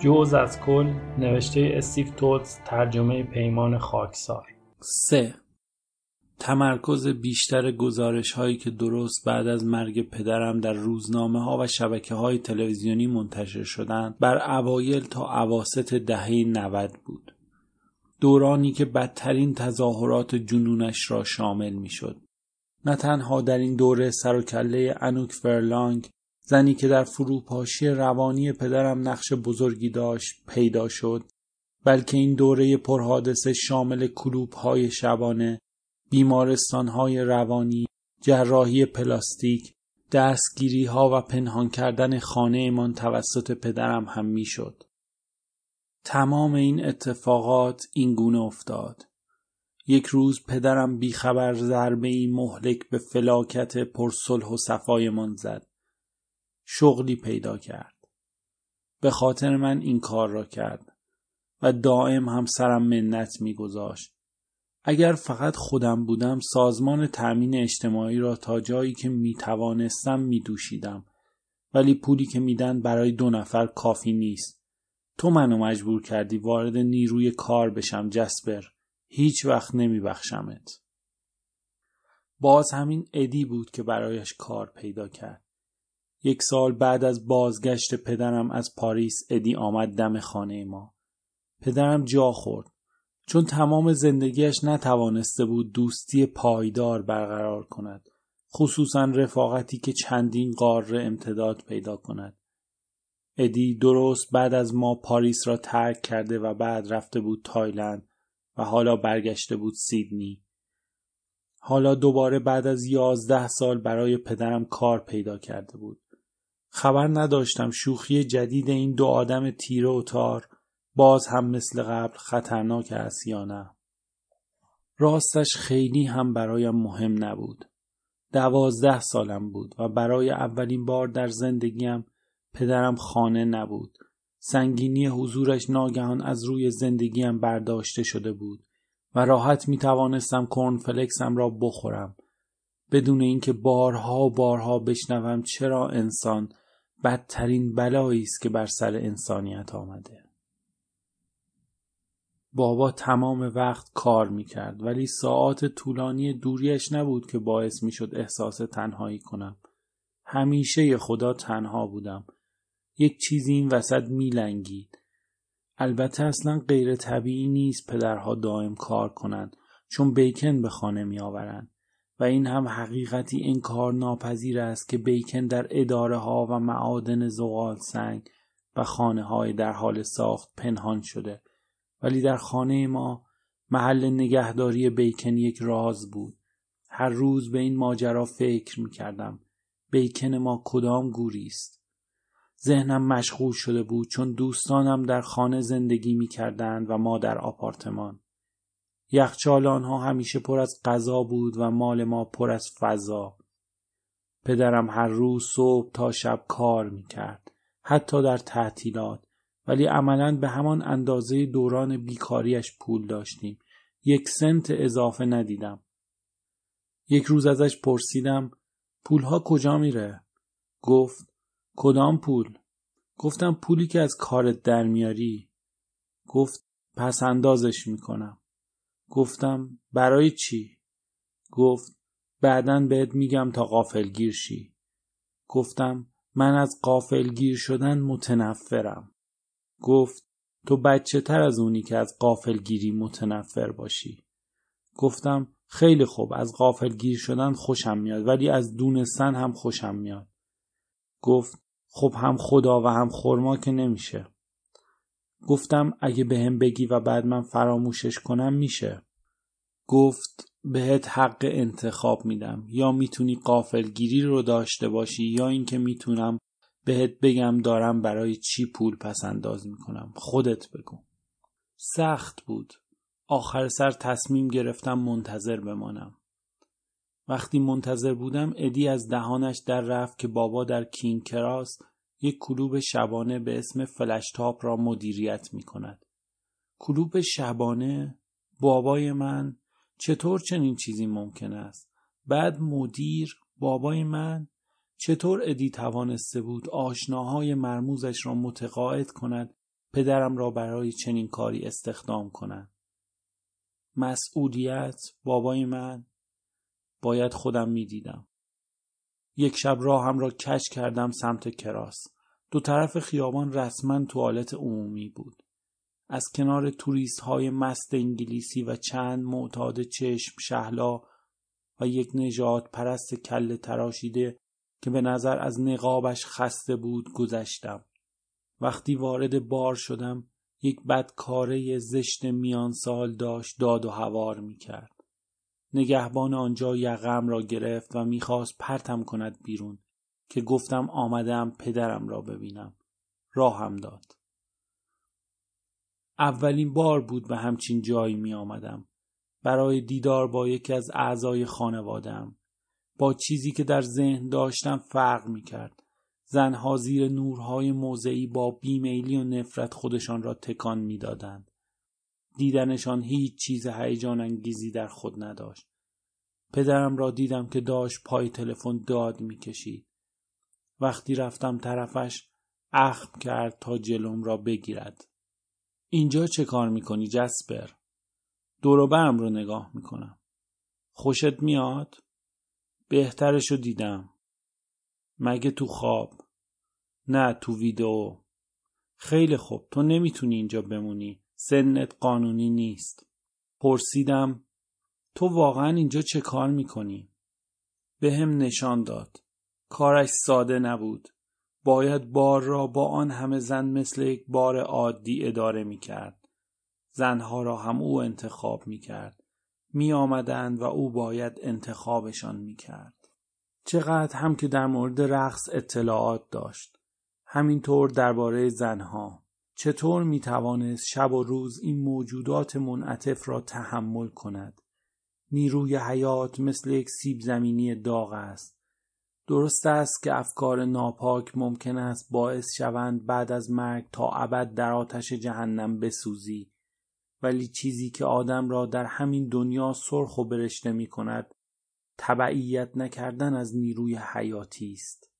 جز از کل نوشته استیو توتز ترجمه پیمان خاکسار سه تمرکز بیشتر گزارش هایی که درست بعد از مرگ پدرم در روزنامه ها و شبکه های تلویزیونی منتشر شدند بر اوایل تا اواسط دهه 90 بود. دورانی که بدترین تظاهرات جنونش را شامل می شد. نه تنها در این دوره سر و کله انوک فرلانگ زنی که در فروپاشی روانی پدرم نقش بزرگی داشت پیدا شد بلکه این دوره پرحادثه شامل کلوب های شبانه بیمارستان های روانی جراحی پلاستیک دستگیری ها و پنهان کردن خانه ایمان توسط پدرم هم می‌شد. تمام این اتفاقات این گونه افتاد. یک روز پدرم بیخبر ضربه ای مهلک به فلاکت پرصلح و صفایمان زد. شغلی پیدا کرد. به خاطر من این کار را کرد و دائم هم سرم منت میگذاشت. اگر فقط خودم بودم سازمان تأمین اجتماعی را تا جایی که می توانستم می دوشیدم. ولی پولی که میدن برای دو نفر کافی نیست. تو منو مجبور کردی وارد نیروی کار بشم جسپر. هیچ وقت نمی بخشمت. باز همین ادی بود که برایش کار پیدا کرد. یک سال بعد از بازگشت پدرم از پاریس ادی آمد دم خانه ما. پدرم جا خورد. چون تمام زندگیش نتوانسته بود دوستی پایدار برقرار کند. خصوصا رفاقتی که چندین قاره امتداد پیدا کند. ادی درست بعد از ما پاریس را ترک کرده و بعد رفته بود تایلند و حالا برگشته بود سیدنی. حالا دوباره بعد از یازده سال برای پدرم کار پیدا کرده بود. خبر نداشتم شوخی جدید این دو آدم تیره و تار باز هم مثل قبل خطرناک است یا نه. راستش خیلی هم برایم مهم نبود. دوازده سالم بود و برای اولین بار در زندگیم پدرم خانه نبود. سنگینی حضورش ناگهان از روی زندگیم برداشته شده بود و راحت می توانستم کرنفلکسم را بخورم. بدون اینکه بارها و بارها بشنوم چرا انسان بدترین بلایی است که بر سر انسانیت آمده بابا تمام وقت کار می‌کرد ولی ساعات طولانی دوریش نبود که باعث می‌شد احساس تنهایی کنم. همیشه خدا تنها بودم. یک چیزی این وسط میلنگید. البته اصلا غیر طبیعی نیست پدرها دائم کار کنند چون بیکن به خانه می آورند و این هم حقیقتی این کار ناپذیر است که بیکن در اداره ها و معادن زغال سنگ و خانه های در حال ساخت پنهان شده ولی در خانه ما محل نگهداری بیکن یک راز بود. هر روز به این ماجرا فکر می کردم. بیکن ما کدام گوری است؟ ذهنم مشغول شده بود چون دوستانم در خانه زندگی می کردند و ما در آپارتمان. یخچال آنها همیشه پر از غذا بود و مال ما پر از فضا. پدرم هر روز صبح تا شب کار می کرد. حتی در تعطیلات ولی عملا به همان اندازه دوران بیکاریش پول داشتیم. یک سنت اضافه ندیدم. یک روز ازش پرسیدم پولها کجا میره؟ گفت کدام پول؟ گفتم پولی که از کارت در میاری. گفت پس اندازش می‌کنم. گفتم برای چی؟ گفت بعدا بهت میگم تا قافلگیر شی. گفتم من از قافلگیر شدن متنفرم. گفت تو بچه تر از اونی که از قافلگیری متنفر باشی. گفتم خیلی خوب از قافلگیر شدن خوشم میاد ولی از دونستن هم خوشم میاد. گفت خب هم خدا و هم خورما که نمیشه. گفتم اگه به هم بگی و بعد من فراموشش کنم میشه. گفت بهت حق انتخاب میدم. یا می‌تونی قافلگیری رو داشته باشی یا اینکه می‌تونم بهت بگم دارم برای چی پول پس انداز می‌کنم. خودت بگو. سخت بود. آخر سر تصمیم گرفتم منتظر بمانم. وقتی منتظر بودم ادی از دهانش در رفت که بابا در کینگ کراس یک کلوب شبانه به اسم فلشتاپ را مدیریت می کند. کلوب شبانه بابای من چطور چنین چیزی ممکن است؟ بعد مدیر بابای من چطور ادی توانسته بود آشناهای مرموزش را متقاعد کند پدرم را برای چنین کاری استخدام کنند مسئولیت بابای من باید خودم می‌دیدم یک شب راهم را کش کردم سمت کراس. دو طرف خیابان رسما توالت عمومی بود. از کنار توریست های مست انگلیسی و چند معتاد چشم شهلا و یک نجات پرست کل تراشیده که به نظر از نقابش خسته بود گذشتم. وقتی وارد بار شدم یک بدکاره زشت میان سال داشت داد و هوار می کرد. نگهبان آنجا یقم را گرفت و می‌خواست پرتم کند بیرون که گفتم آمدم پدرم را ببینم. راهم داد. اولین بار بود به همچین جایی می آمدم برای دیدار با یکی از اعضای خانوادم با چیزی که در ذهن داشتم فرق می کرد زنها زیر نورهای موضعی با بیمیلی و نفرت خودشان را تکان می‌دادند. دیدنشان هیچ چیز هیجان انگیزی در خود نداشت. پدرم را دیدم که داشت پای تلفن داد می‌کشید. وقتی رفتم طرفش اخم کرد تا جلوم را بگیرد. اینجا چه کار می‌کنی جسپر؟ دوروبرم رو نگاه می‌کنم. خوشت میاد؟ بهترشو دیدم. مگه تو خواب نه تو ویدئو خیلی خوب تو نمی‌تونی اینجا بمونی سنت قانونی نیست. پرسیدم تو واقعا اینجا چه کار می‌کنی؟ به هم نشان داد. کارش ساده نبود. باید بار را با آن همه زن مثل یک بار عادی اداره می‌کرد. زنها را هم او انتخاب می‌کرد. می آمدند و او باید انتخابشان می‌کرد. چقدر هم که در مورد رقص اطلاعات داشت. همینطور درباره زنها. چطور می توانست شب و روز این موجودات منعطف را تحمل کند؟ نیروی حیات مثل یک سیب زمینی داغ است. درست است که افکار ناپاک ممکن است باعث شوند بعد از مرگ تا ابد در آتش جهنم بسوزی. ولی چیزی که آدم را در همین دنیا سرخ و برشته می کند تبعیت نکردن از نیروی حیاتی است.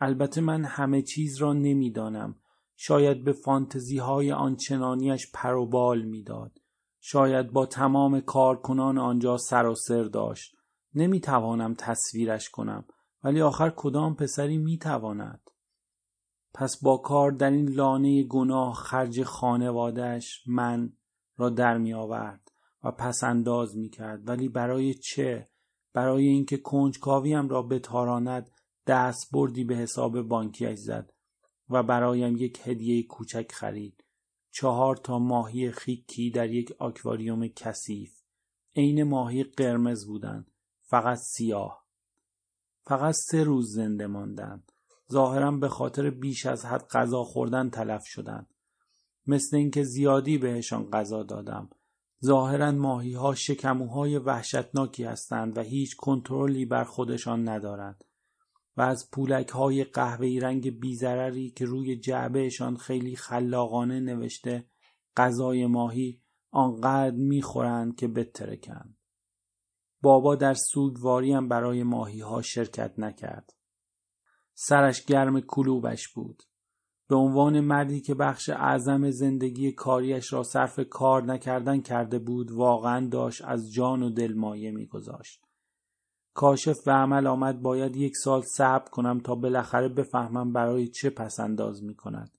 البته من همه چیز را نمی‌دانم. شاید به فانتزی های آنچنانیش پروبال می‌داد. شاید با تمام کارکنان آنجا سر و سر داشت. نمی‌توانم تصویرش کنم ولی آخر کدام پسری می‌تواند؟ پس با کار در این لانه گناه خرج خانوادهش من را در می آورد و پس انداز می کرد ولی برای چه؟ برای اینکه کنجکاویم را بتاراند دست بردی به حساب بانکیش زد. و برایم یک هدیه کوچک خرید. چهار تا ماهی خیکی در یک آکواریوم کثیف. عین ماهی قرمز بودند فقط سیاه. فقط سه روز زنده ماندند ظاهرا به خاطر بیش از حد غذا خوردن تلف شدند مثل اینکه زیادی بهشان غذا دادم. ظاهرا ماهی ها شکموهای وحشتناکی هستند و هیچ کنترلی بر خودشان ندارند. و از پولک های قهوه‌ای رنگ بیزرری که روی جعبهشان خیلی خلاقانه نوشته غذای ماهی آنقدر می‌خورند که بترکند. بابا در سوگواری هم برای ماهی ها شرکت نکرد. سرش گرم کلوبش بود. به عنوان مردی که بخش اعظم زندگی کاریش را صرف کار نکردن کرده بود واقعا داشت از جان و دل مایه میگذاشت کاشف و عمل آمد باید یک سال صبر کنم تا بالاخره بفهمم برای چه پس انداز می کند.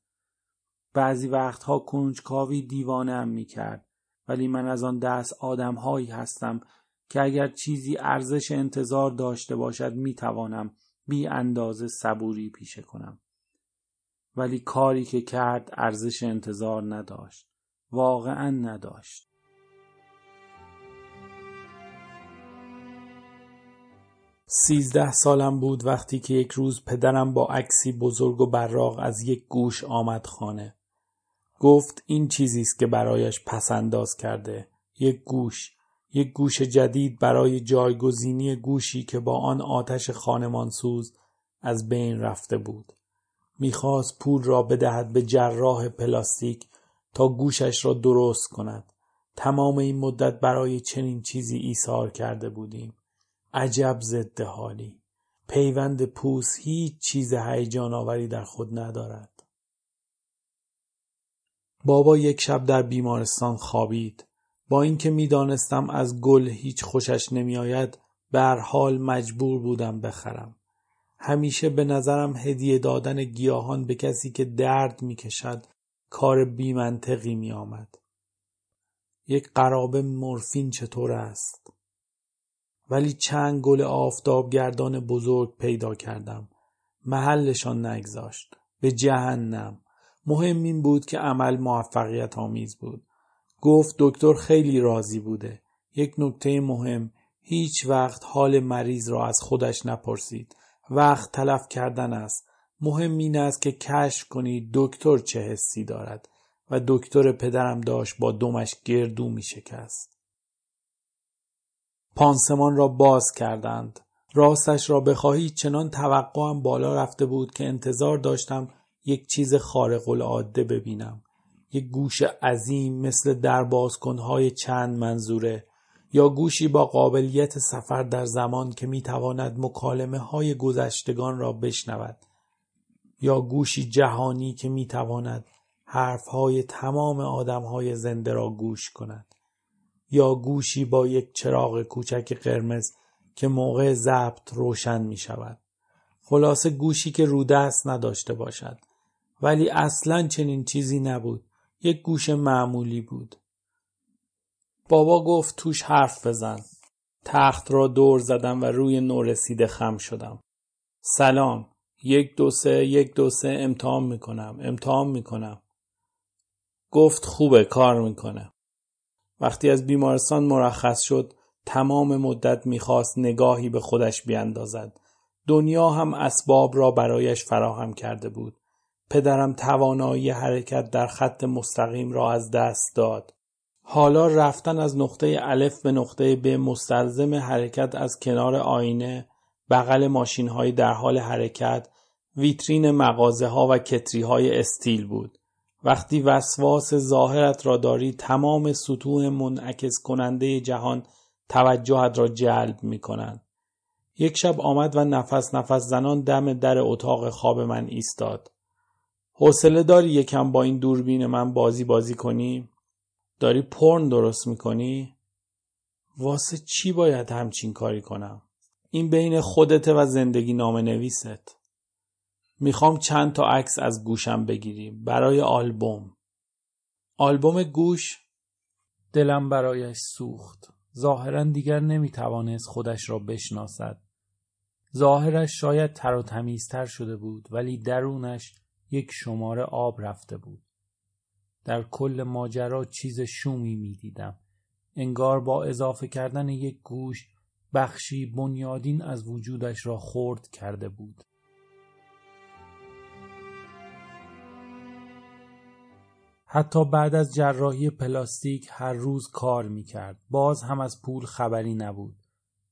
بعضی وقتها کنجکاوی دیوانه ام می کرد ولی من از آن دست آدمهایی هستم که اگر چیزی ارزش انتظار داشته باشد می توانم بی اندازه صبوری پیشه کنم. ولی کاری که کرد ارزش انتظار نداشت واقعا نداشت سیزده سالم بود وقتی که یک روز پدرم با عکسی بزرگ و براق از یک گوش آمد خانه. گفت این چیزی است که برایش پسنداز کرده. یک گوش. یک گوش جدید برای جایگزینی گوشی که با آن آتش خانمانسوز از بین رفته بود. می‌خواست پول را بدهد به جراح پلاستیک تا گوشش را درست کند. تمام این مدت برای چنین چیزی ایثار کرده بودیم. عجب ضد حالی پیوند پوست هیچ چیز هیجان آوری در خود ندارد بابا یک شب در بیمارستان خوابید با اینکه می‌دانستم از گل هیچ خوشش نمیآید به هر حال مجبور بودم بخرم همیشه به نظرم هدیه دادن گیاهان به کسی که درد می‌کشد کار بیمنطقی می آمد. یک قرابه مورفین چطور است؟ ولی چند گل آفتابگردان بزرگ پیدا کردم. محلشان نگذاشت. به جهنم. مهم این بود که عمل موفقیت آمیز بود. گفت دکتر خیلی راضی بوده. یک نکته مهم هیچ وقت حال مریض را از خودش نپرسید. وقت تلف کردن است. مهم این است که کشف کنید دکتر چه حسی دارد و دکتر پدرم داشت با دمش گردو می شکست. پانسمان را باز کردند. راستش را بخواهید چنان توقعم بالا رفته بود که انتظار داشتم یک چیز خارق العاده ببینم. یک گوش عظیم مثل دربازکنهای چند منظوره یا گوشی با قابلیت سفر در زمان که می‌تواند مکالمه های گذشتگان را بشنود یا گوشی جهانی که می‌تواند حرفهای تمام آدمهای زنده را گوش کند یا گوشی با یک چراغ کوچک قرمز که موقع ضبط روشن می شود. خلاصه گوشی که رودست نداشته باشد. ولی اصلا چنین چیزی نبود. یک گوش معمولی بود. بابا گفت توش حرف بزن. تخت را دور زدم و روی نورسیده خم شدم. سلام. یک دو سه یک دو سه امتحان می‌کنم امتحان می‌کنم. گفت خوبه کار می‌کنه. وقتی از بیمارستان مرخص شد تمام مدت می‌خواست نگاهی به خودش بیاندازد. دنیا هم اسباب را برایش فراهم کرده بود. پدرم توانایی حرکت در خط مستقیم را از دست داد. حالا رفتن از نقطه الف به نقطه ب مستلزم حرکت از کنار آینه بغل ماشین های در حال حرکت ویترین مغازه ها و کتری های استیل بود. وقتی وسواس ظاهرت را داری تمام سطوح منعکس کننده جهان توجهت را جلب می کنند. یک شب آمد و نفس نفس زنان دم در اتاق خواب من ایستاد. حوصله داری یکم با این دوربین من بازی بازی کنی؟ داری پرن درست می‌کنی؟ واسه چی باید همچین کاری کنم؟ این بین خودته و زندگی نام نویست. می‌خوام چند تا عکس از گوشم بگیریم برای آلبوم. آلبوم گوش دلم برایش سوخت. ظاهرا دیگر نمی‌توانست خودش را بشناسد. ظاهرش شاید تر و تمیزتر شده بود ولی درونش یک شماره آب رفته بود. در کل ماجرا چیز شومی می‌دیدم. انگار با اضافه کردن یک گوش بخشی بنیادین از وجودش را خرد کرده بود. حتی بعد از جراحی پلاستیک هر روز کار می کرد. باز هم از پول خبری نبود.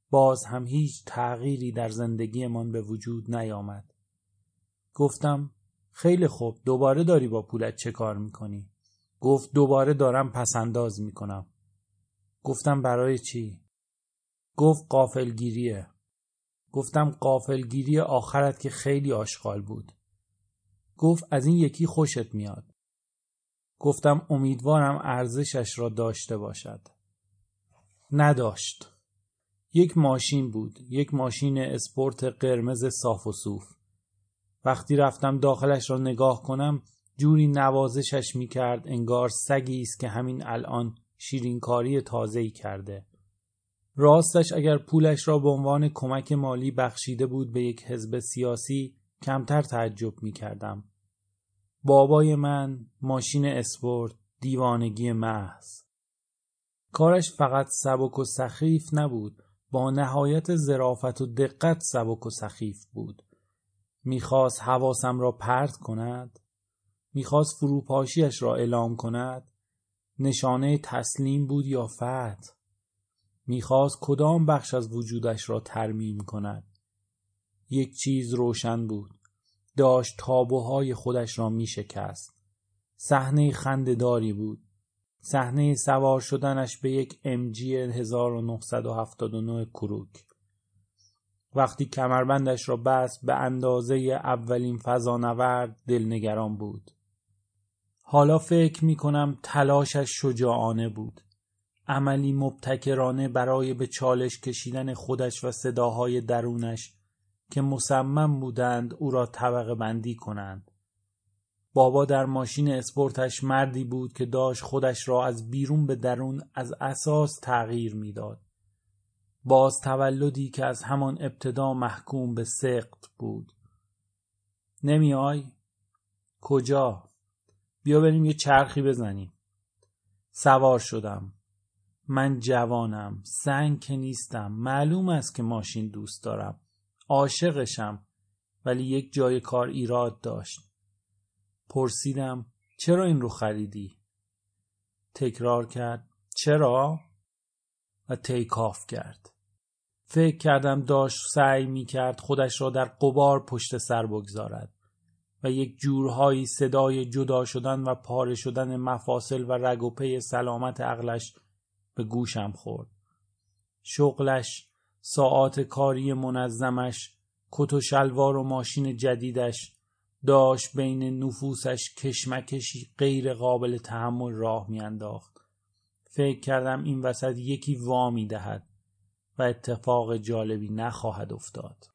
باز هم هیچ تغییری در زندگیمان به وجود نیامد. گفتم خیلی خوب دوباره داری با پولت چه کار می‌کنی؟ گفت دوباره دارم پسنداز می‌کنم. گفتم برای چی؟ گفت قافلگیریه. گفتم قافلگیری آخرت که خیلی آشغال بود. گفت از این یکی خوشت میاد. گفتم امیدوارم ارزشش را داشته باشد. نداشت. یک ماشین بود. یک ماشین اسپورت قرمز صاف و صوف. وقتی رفتم داخلش را نگاه کنم جوری نوازشش می کرد انگار سگی است که همین الان شیرینکاری تازه‌ای کرده. راستش اگر پولش را به عنوان کمک مالی بخشیده بود به یک حزب سیاسی کمتر تعجب می کردم. بابای من ماشین اسپورت دیوانگی محض. کارش فقط سبک و سخیف نبود با نهایت ظرافت و دقت سبک و سخیف بود. می‌خواست حواسم را پرت کند می‌خواست فروپاشیش را اعلام کند نشانه تسلیم بود یا فتح می‌خواست کدام بخش از وجودش را ترمیم کند یک چیز روشن بود داشت تابوهای خودش را میشکست صحنه خندهداری بود. صحنه سوار شدنش به یک MG 1979 کروک. وقتی کمربندش را بست به اندازه اولین فضانورد دلنگران بود. حالا فکر می کنم تلاشش شجاعانه بود. عملی مبتکرانه برای به چالش کشیدن خودش و صداهای درونش که مصمم بودند او را طبقه بندی کنند بابا در ماشین اسپورتش مردی بود که داشت خودش را از بیرون به درون از اساس تغییر می‌داد. باز تولدی که از همان ابتدا محکوم به سقط بود. نمیای؟ کجا؟ بیا بریم یه چرخی بزنیم. سوار شدم. من جوانم. سنگ که نیستم. معلوم است که ماشین دوست دارم. عاشقشم. ولی یک جای کار ایراد داشت. پرسیدم چرا این رو خریدی؟ تکرار کرد چرا؟ و تیکاف کرد. فکر کردم داشت سعی می کرد خودش را در قبار پشت سر بگذارد و یک جورهایی صدای جدا شدن و پاره شدن مفاصل و رگ و پی سلامت عقلش به گوشم خورد. شغلش، ساعات کاری منظمش، کت و شلوار و ماشین جدیدش، داشت بین نفوسش کشمکشی غیر قابل تحمل راه میانداخت. فکر کردم این وسط یکی وامی دهد و اتفاق جالبی نخواهد افتاد.